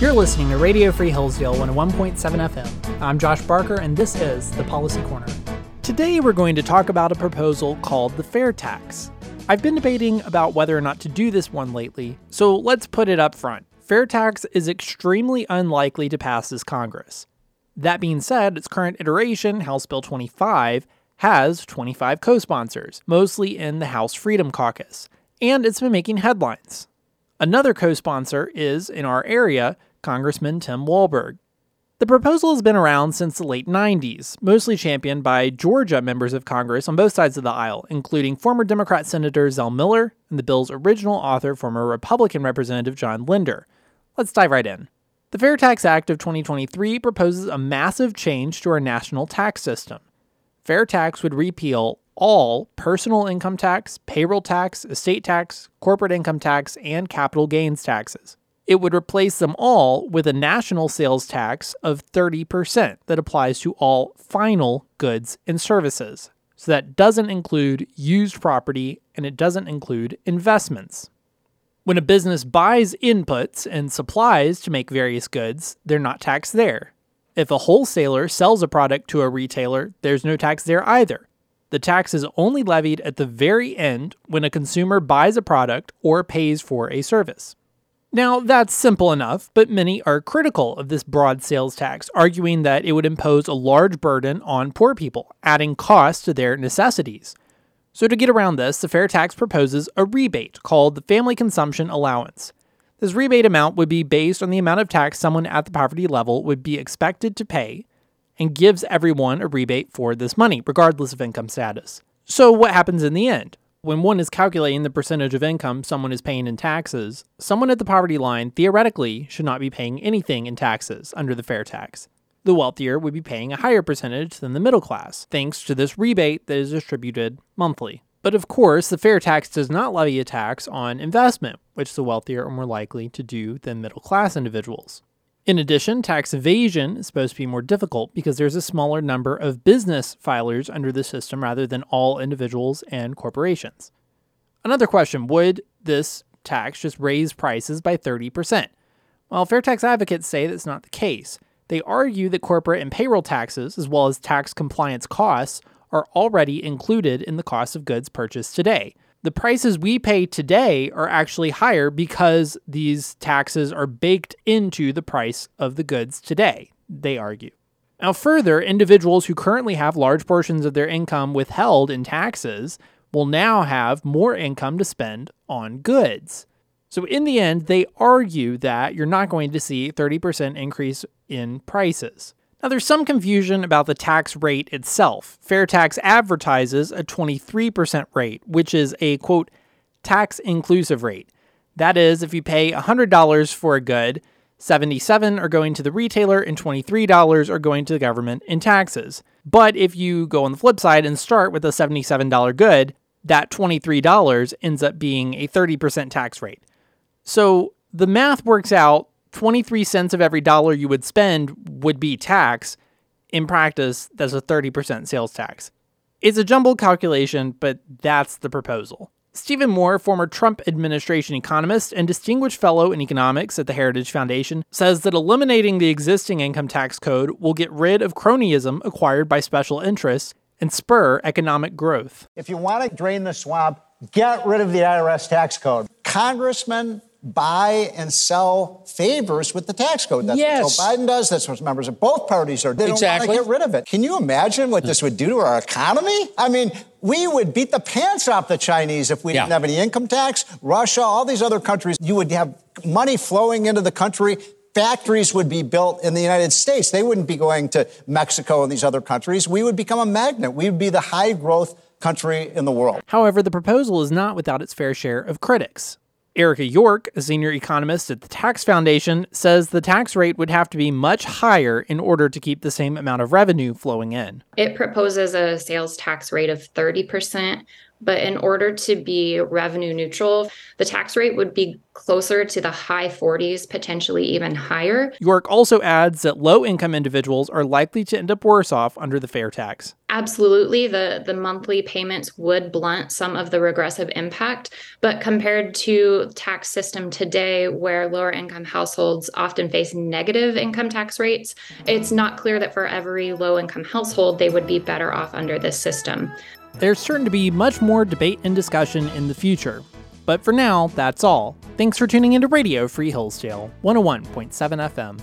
You're listening to Radio Free Hillsdale 101.7 FM. I'm Josh Barker, and this is the Policy Corner. Today, we're going to talk about a proposal called the Fair Tax. I've been debating about whether or not to do this one lately, so let's put it up front. Fair tax is extremely unlikely to pass this Congress. That being said, its current iteration, House Bill 25, has 25 co sponsors, mostly in the House Freedom Caucus, and it's been making headlines. Another co sponsor is, in our area, Congressman Tim Walberg. The proposal has been around since the late 90s, mostly championed by Georgia members of Congress on both sides of the aisle, including former Democrat Senator Zell Miller and the bill's original author, former Republican Representative John Linder. Let's dive right in. The Fair Tax Act of 2023 proposes a massive change to our national tax system. Fair tax would repeal all personal income tax, payroll tax, estate tax, corporate income tax, and capital gains taxes it would replace them all with a national sales tax of 30% that applies to all final goods and services. So that doesn't include used property and it doesn't include investments. When a business buys inputs and supplies to make various goods, they're not taxed there. If a wholesaler sells a product to a retailer, there's no tax there either. The tax is only levied at the very end when a consumer buys a product or pays for a service. Now, that's simple enough, but many are critical of this broad sales tax, arguing that it would impose a large burden on poor people, adding cost to their necessities. So, to get around this, the fair tax proposes a rebate called the Family Consumption Allowance. This rebate amount would be based on the amount of tax someone at the poverty level would be expected to pay and gives everyone a rebate for this money, regardless of income status. So, what happens in the end? when one is calculating the percentage of income someone is paying in taxes, someone at the poverty line theoretically should not be paying anything in taxes under the fair tax. The wealthier would be paying a higher percentage than the middle class, thanks to this rebate that is distributed monthly. But of course, the fair tax does not levy a tax on investment, which the wealthier are more likely to do than middle class individuals. In addition, tax evasion is supposed to be more difficult because there's a smaller number of business filers under the system rather than all individuals and corporations. Another question would this tax just raise prices by 30%? Well, fair tax advocates say that's not the case. They argue that corporate and payroll taxes, as well as tax compliance costs, are already included in the cost of goods purchased today the prices we pay today are actually higher because these taxes are baked into the price of the goods today, they argue. Now, further, individuals who currently have large portions of their income withheld in taxes will now have more income to spend on goods. So, in the end, they argue that you're not going to see a 30% increase in prices. Now, there's some confusion about the tax rate itself. Fair Tax advertises a 23% rate, which is a quote, tax inclusive rate. That is, if you pay $100 for a good, 77 are going to the retailer and $23 are going to the government in taxes. But if you go on the flip side and start with a $77 good, that $23 ends up being a 30% tax rate. So the math works out 23 cents of every dollar you would spend would be tax. In practice, that's a 30% sales tax. It's a jumbled calculation, but that's the proposal. Stephen Moore, former Trump administration economist and distinguished fellow in economics at the Heritage Foundation, says that eliminating the existing income tax code will get rid of cronyism acquired by special interests and spur economic growth. If you want to drain the swamp, get rid of the IRS tax code. Congressman buy and sell favors with the tax code. That's yes. what Joe Biden does. That's what members of both parties are. They exactly. don't want to get rid of it. Can you imagine what this would do to our economy? I mean, we would beat the pants off the Chinese if we yeah. didn't have any income tax. Russia, all these other countries, you would have money flowing into the country. Factories would be built in the United States. They wouldn't be going to Mexico and these other countries. We would become a magnet. We would be the high growth country in the world. However, the proposal is not without its fair share of critics. Erica York, a senior economist at the Tax Foundation, says the tax rate would have to be much higher in order to keep the same amount of revenue flowing in. It proposes a sales tax rate of 30%, But in order to be revenue neutral, the tax rate would be closer to the high 40s, potentially even higher. York also adds that low income individuals are likely to end up worse off under the fair tax. Absolutely, the, the monthly payments would blunt some of the regressive impact. But compared to tax system today, where lower income households often face negative income tax rates, it's not clear that for every low income household, they would be better off under this system. There's certain to be much more debate and discussion in the future. But for now, that's all. Thanks for tuning into Radio Free Hillsdale, 101.7 FM.